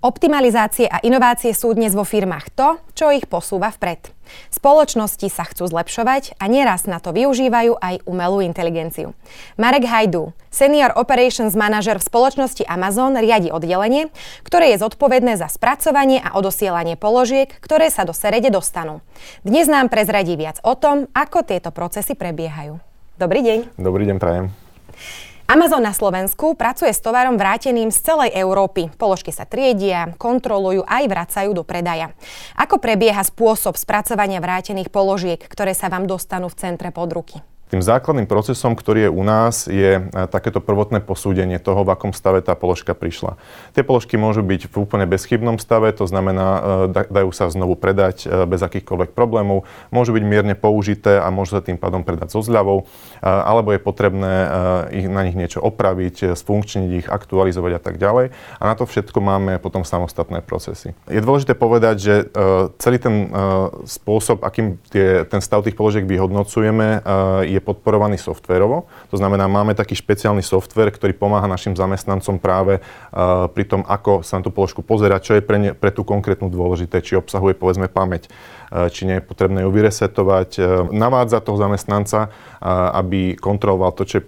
Optimalizácie a inovácie sú dnes vo firmách to, čo ich posúva vpred. Spoločnosti sa chcú zlepšovať a nieraz na to využívajú aj umelú inteligenciu. Marek Hajdu, senior operations manager v spoločnosti Amazon, riadi oddelenie, ktoré je zodpovedné za spracovanie a odosielanie položiek, ktoré sa do Serede dostanú. Dnes nám prezradí viac o tom, ako tieto procesy prebiehajú. Dobrý deň. Dobrý deň, prajem. Amazon na Slovensku pracuje s tovarom vráteným z celej Európy. Položky sa triedia, kontrolujú aj vracajú do predaja. Ako prebieha spôsob spracovania vrátených položiek, ktoré sa vám dostanú v centre pod ruky? Tým základným procesom, ktorý je u nás, je e, takéto prvotné posúdenie toho, v akom stave tá položka prišla. Tie položky môžu byť v úplne bezchybnom stave, to znamená, e, dajú sa znovu predať e, bez akýchkoľvek problémov, môžu byť mierne použité a môžu sa tým pádom predať so zľavou, alebo je potrebné na nich niečo opraviť, sfunkčniť ich, aktualizovať a tak ďalej. A na to všetko máme potom samostatné procesy. Je dôležité povedať, že celý ten spôsob, akým tie, ten stav tých položiek vyhodnocujeme, je je podporovaný softverovo. To znamená, máme taký špeciálny software, ktorý pomáha našim zamestnancom práve uh, pri tom, ako sa na tú položku pozerať, čo je pre, ne, pre tú konkrétnu dôležité, či obsahuje povedzme pamäť, uh, či nie je potrebné ju vyresetovať. Uh, navádza toho zamestnanca, aby kontroloval to, čo je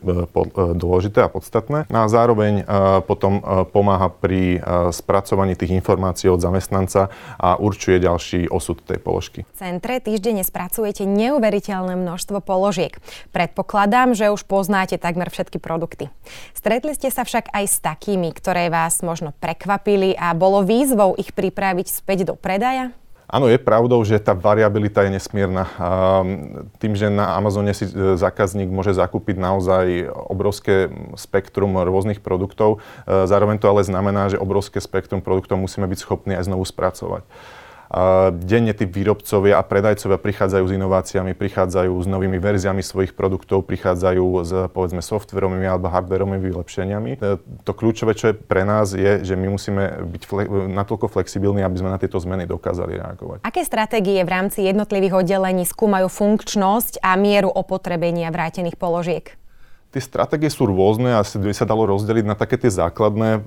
dôležité a podstatné. No a zároveň potom pomáha pri spracovaní tých informácií od zamestnanca a určuje ďalší osud tej položky. V centre týždenne spracujete neuveriteľné množstvo položiek. Predpokladám, že už poznáte takmer všetky produkty. Stretli ste sa však aj s takými, ktoré vás možno prekvapili a bolo výzvou ich pripraviť späť do predaja? Áno, je pravdou, že tá variabilita je nesmierna. Tým, že na Amazone si e, zákazník môže zakúpiť naozaj obrovské spektrum rôznych produktov, e, zároveň to ale znamená, že obrovské spektrum produktov musíme byť schopní aj znovu spracovať. Denne tí výrobcovia a predajcovia prichádzajú s inováciami, prichádzajú s novými verziami svojich produktov, prichádzajú s povedzme softverovými alebo hardverovými vylepšeniami. E, to kľúčové, čo je pre nás, je, že my musíme byť fle- natoľko flexibilní, aby sme na tieto zmeny dokázali reagovať. Aké stratégie v rámci jednotlivých oddelení skúmajú funkčnosť a mieru opotrebenia vrátených položiek? Tie stratégie sú rôzne a by sa dalo rozdeliť na také tie základné e,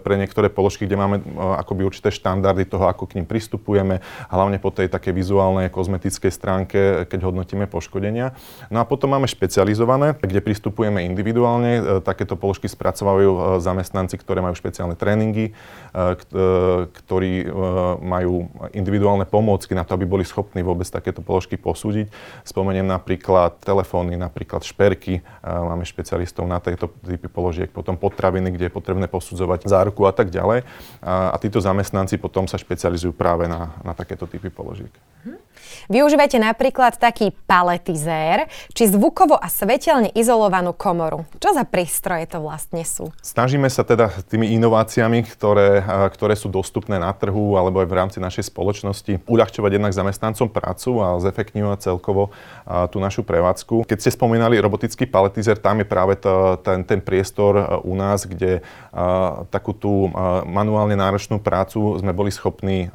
pre niektoré položky, kde máme e, akoby určité štandardy toho, ako k ním pristupujeme, hlavne po tej takej vizuálnej kozmetickej stránke, keď hodnotíme poškodenia. No a potom máme špecializované, kde pristupujeme individuálne. E, takéto položky spracovajú zamestnanci, ktoré majú špeciálne tréningy, ktorí majú individuálne pomôcky na to, aby boli schopní vôbec takéto položky posúdiť. Spomeniem napríklad telefóny, napríklad šperky, máme špecialistov na tejto typy položiek, potom potraviny, kde je potrebné posudzovať záruku a tak ďalej. A, a títo zamestnanci potom sa špecializujú práve na, na takéto typy položiek. Hm. Využívate napríklad taký paletizér, či zvukovo a svetelne izolovanú komoru. Čo za prístroje to vlastne sú? Snažíme sa teda tými inováciami, ktoré, ktoré sú dostupné na trhu alebo aj v rámci našej spoločnosti, uľahčovať jednak zamestnancom prácu a zefektívňovať celkovo tú našu prevádzku. Keď ste spomínali robotický paletizér, tam je práve to, ten, ten priestor u nás, kde takú tú manuálne náročnú prácu sme boli schopní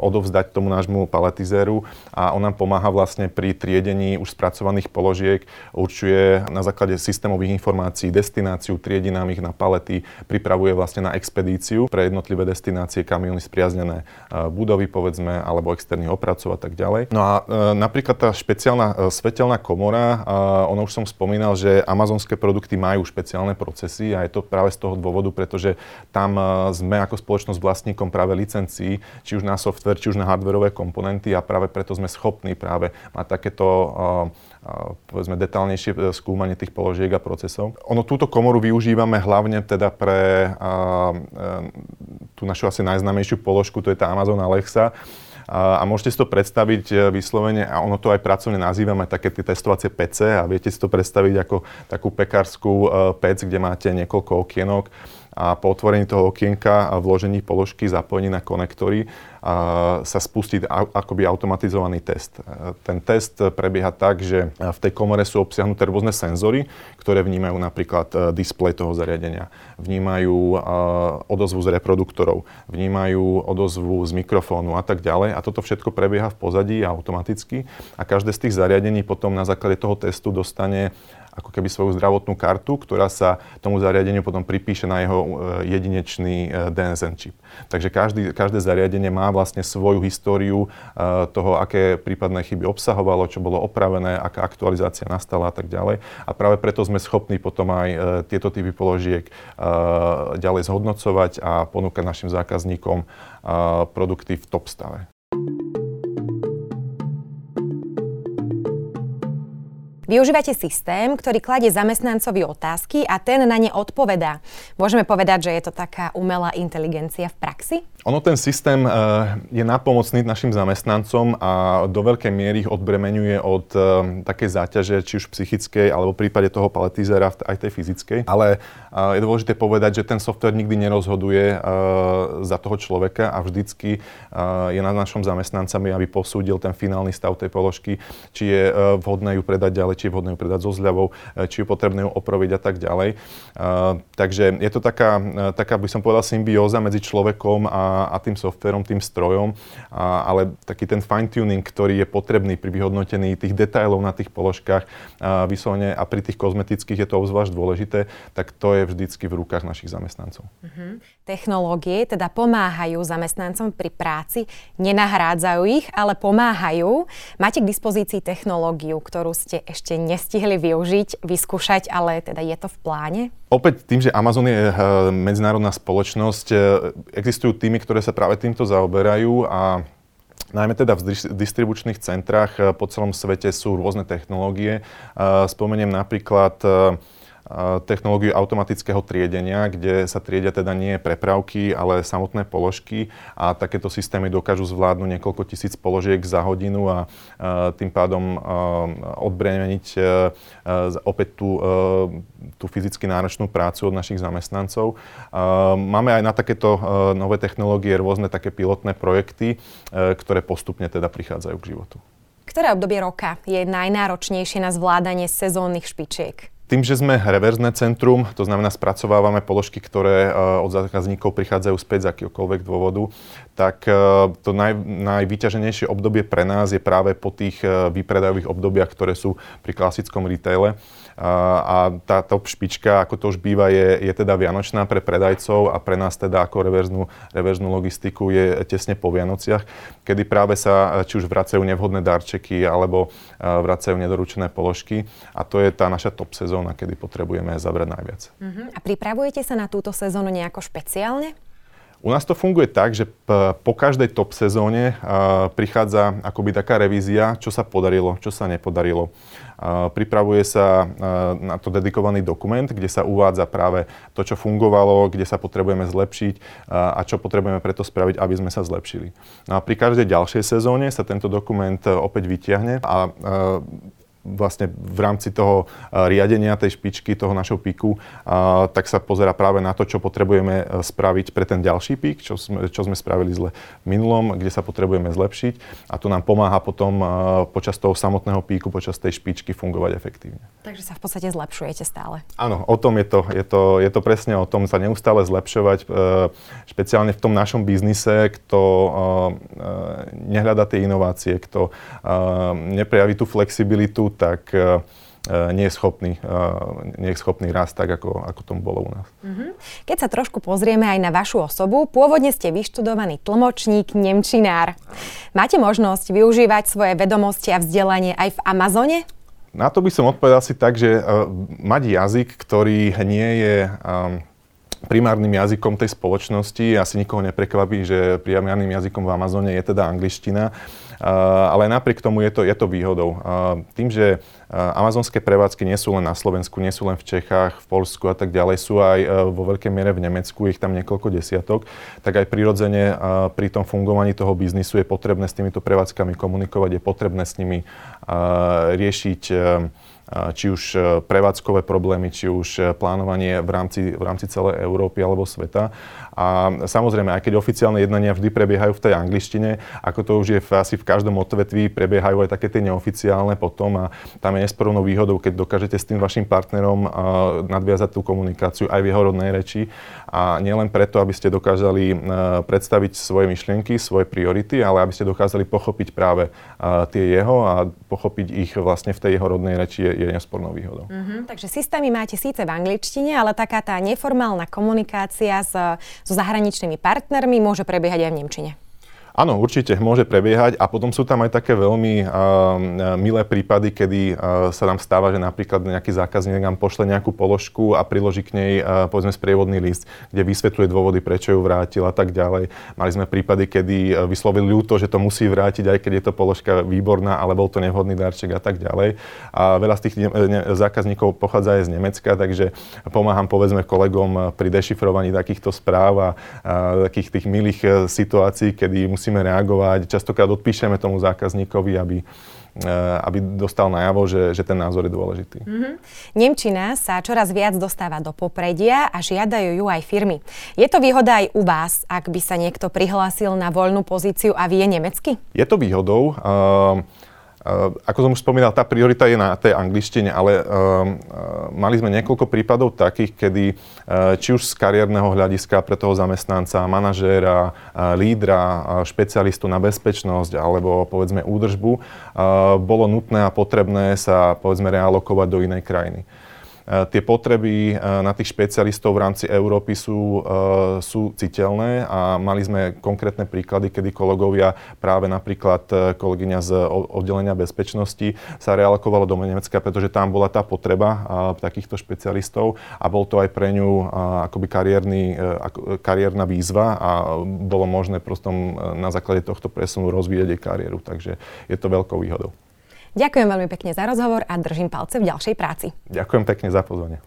odovzdať tomu nášmu paletizéru a on nám pomáha vlastne pri triedení už spracovaných položiek, určuje na základe systémových informácií destináciu, triedi nám ich na palety, pripravuje vlastne na expedíciu pre jednotlivé destinácie, kamiony spriaznené budovy, povedzme, alebo externých opracov a tak ďalej. No a e, napríklad tá špeciálna e, svetelná komora, ono už som spomínal, že amazonské produkty majú špeciálne procesy a je to práve z toho dôvodu, pretože tam e, sme ako spoločnosť vlastníkom práve licencií, či už na software, či už na hardwareové komponenty a práve preto sme schopní práve mať takéto povedzme detálnejšie e, skúmanie tých položiek a procesov. Ono túto komoru využívame hlavne teda pre tú našu asi najznámejšiu položku, to je tá Amazon Alexa. A, môžete si to predstaviť vyslovene, a ono to aj pracovne nazývame také tie testovacie PC a viete si to predstaviť ako takú pekárskú pec, kde máte niekoľko okienok a po otvorení toho okienka a vložení položky, zapojení na konektory sa spustí akoby automatizovaný test. Ten test prebieha tak, že v tej komore sú obsiahnuté rôzne senzory, ktoré vnímajú napríklad e, displej toho zariadenia, vnímajú e, odozvu z reproduktorov, vnímajú odozvu z mikrofónu a tak ďalej. A toto všetko prebieha v pozadí automaticky a každé z tých zariadení potom na základe toho testu dostane ako keby svoju zdravotnú kartu, ktorá sa tomu zariadeniu potom pripíše na jeho jedinečný DNSN čip. Takže každý, každé zariadenie má vlastne svoju históriu toho, aké prípadné chyby obsahovalo, čo bolo opravené, aká aktualizácia nastala a tak ďalej. A práve preto sme schopní potom aj tieto typy položiek ďalej zhodnocovať a ponúkať našim zákazníkom produkty v top stave. Využívate systém, ktorý kladie zamestnancovi otázky a ten na ne odpovedá. Môžeme povedať, že je to taká umelá inteligencia v praxi? Ono ten systém uh, je napomocný našim zamestnancom a do veľkej miery ich odbremenuje od uh, takej záťaže, či už psychickej, alebo v prípade toho paletizera aj tej fyzickej. Ale uh, je dôležité povedať, že ten software nikdy nerozhoduje za toho človeka a vždycky je na našom zamestnancami, aby posúdil ten finálny stav tej položky, či je vhodné ju predať ďalej či je vhodné ju predať so zľavou, či je potrebné ju opraviť a tak ďalej. Takže je to taká, taká, by som povedal, symbióza medzi človekom a, a tým softverom, tým strojom, a, ale taký ten fine-tuning, ktorý je potrebný pri vyhodnotení tých detailov na tých položkách a vyslovene a pri tých kozmetických je to obzvlášť dôležité, tak to je vždycky v rukách našich zamestnancov. Uh-huh. Technológie teda pomáhajú zamestnancom pri práci, nenahrádzajú ich, ale pomáhajú. Máte k dispozícii technológiu, ktorú ste ešte nestihli využiť, vyskúšať, ale teda je to v pláne? Opäť tým, že Amazon je eh, medzinárodná spoločnosť, eh, existujú týmy, ktoré sa práve týmto zaoberajú a Najmä teda v distribučných centrách eh, po celom svete sú rôzne technológie. Spomeniem napríklad technológiu automatického triedenia, kde sa triedia teda nie prepravky, ale samotné položky a takéto systémy dokážu zvládnuť niekoľko tisíc položiek za hodinu a tým pádom odbremeniť e, opäť tú, e, tú fyzicky náročnú prácu od našich zamestnancov. Máme aj na takéto e, nové technológie rôzne také pilotné projekty, ktoré postupne teda prichádzajú k životu. Ktoré obdobie roka je najnáročnejšie na zvládanie sezónnych špičiek? Tým, že sme reverzné centrum, to znamená spracovávame položky, ktoré eh, od zákazníkov prichádzajú späť z akéhokoľvek dôvodu, tak eh, to naj, najvyťaženejšie obdobie pre nás je práve po tých eh, výpredajových obdobiach, ktoré sú pri klasickom retaile a tá top špička, ako to už býva, je, je teda vianočná pre predajcov a pre nás teda ako reverznú, reverznú logistiku je tesne po Vianociach, kedy práve sa či už vracajú nevhodné darčeky alebo vracajú nedoručené položky a to je tá naša top sezóna, kedy potrebujeme zabrať najviac. Uh-huh. A pripravujete sa na túto sezónu nejako špeciálne? U nás to funguje tak, že po každej top sezóne prichádza akoby taká revízia, čo sa podarilo, čo sa nepodarilo. Pripravuje sa na to dedikovaný dokument, kde sa uvádza práve to, čo fungovalo, kde sa potrebujeme zlepšiť a čo potrebujeme preto spraviť, aby sme sa zlepšili. No a pri každej ďalšej sezóne sa tento dokument opäť vyťahne a vlastne v rámci toho riadenia tej špičky, toho našho píku, tak sa pozera práve na to, čo potrebujeme e, spraviť pre ten ďalší pík, čo sme, čo sme spravili zle v minulom, kde sa potrebujeme zlepšiť a to nám pomáha potom počas toho samotného píku, počas tej špičky fungovať efektívne. Takže sa v podstate zlepšujete stále. Áno, o tom je to. Je to, je to presne o tom sa neustále zlepšovať, špeciálne v tom našom biznise, kto nehľada tie inovácie, kto neprejaví tú flexibilitu, tak nie je schopný, nie je schopný rast tak, ako, ako tomu bolo u nás. Mm-hmm. Keď sa trošku pozrieme aj na vašu osobu, pôvodne ste vyštudovaný tlmočník, nemčinár. Máte možnosť využívať svoje vedomosti a vzdelanie aj v Amazone? Na to by som odpovedal si tak, že uh, mať jazyk, ktorý nie je um, primárnym jazykom tej spoločnosti. Asi nikoho neprekvapí, že primárnym jazykom v Amazone je teda angličtina, ale napriek tomu je to, je to výhodou. Tým, že amazonské prevádzky nie sú len na Slovensku, nie sú len v Čechách, v Polsku a tak ďalej, sú aj vo veľkej miere v Nemecku, ich tam niekoľko desiatok, tak aj prirodzene pri tom fungovaní toho biznisu je potrebné s týmito prevádzkami komunikovať, je potrebné s nimi riešiť či už e, prevádzkové problémy, či už e, plánovanie v rámci, v rámci celej Európy alebo sveta. A samozrejme, aj keď oficiálne jednania vždy prebiehajú v tej angličtine, ako to už je v, asi v každom odvetví, prebiehajú aj také tie neoficiálne potom a tam je nesporovnou výhodou, keď dokážete s tým vašim partnerom nadviazať tú komunikáciu aj v jeho rodnej reči. A nielen preto, aby ste dokázali predstaviť svoje myšlienky, svoje priority, ale aby ste dokázali pochopiť práve tie jeho a pochopiť ich vlastne v tej jeho rodnej reči je, je nespornou výhodou. Uh-huh, takže systémy máte síce v angličtine, ale taká tá neformálna komunikácia s, so zahraničnými partnermi môže prebiehať aj v nemčine. Áno, určite môže prebiehať a potom sú tam aj také veľmi uh, milé prípady, kedy uh, sa nám stáva, že napríklad nejaký zákazník nám pošle nejakú položku a priloží k nej uh, povedzme sprievodný list, kde vysvetľuje dôvody, prečo ju vrátil a tak ďalej. Mali sme prípady, kedy uh, vyslovili ľúto, že to musí vrátiť, aj keď je to položka výborná, ale bol to nevhodný darček a tak ďalej. A veľa z tých ne- ne- zákazníkov pochádza aj z Nemecka, takže pomáham povedzme kolegom pri dešifrovaní takýchto správ a uh, takých tých milých situácií, kedy musí musíme reagovať. Častokrát odpíšeme tomu zákazníkovi, aby, eh, aby dostal najavo, že, že ten názor je dôležitý. Mm-hmm. Nemčina sa čoraz viac dostáva do popredia a žiadajú ju aj firmy. Je to výhoda aj u vás, ak by sa niekto prihlásil na voľnú pozíciu a vie nemecky? Je to výhodou. Uh, ako som už spomínal, tá priorita je na tej angličtine, ale uh, mali sme niekoľko prípadov takých, kedy či už z kariérneho hľadiska pre toho zamestnanca, manažéra, lídra, špecialistu na bezpečnosť alebo povedzme údržbu, uh, bolo nutné a potrebné sa povedzme realokovať do inej krajiny. Eh, tie potreby eh, na tých špecialistov v rámci Európy sú, eh, sú citeľné a mali sme konkrétne príklady, kedy kolegovia, práve napríklad kolegyňa z oddelenia bezpečnosti sa realokovala do Nemecka, pretože tam bola tá potreba takýchto špecialistov a bol to aj pre ňu akoby kariérny, kariérna výzva a bolo možné prostom na základe tohto presunu rozvíjať jej kariéru, takže je to veľkou výhodou. Ďakujem veľmi pekne za rozhovor a držím palce v ďalšej práci. Ďakujem pekne za pozvanie.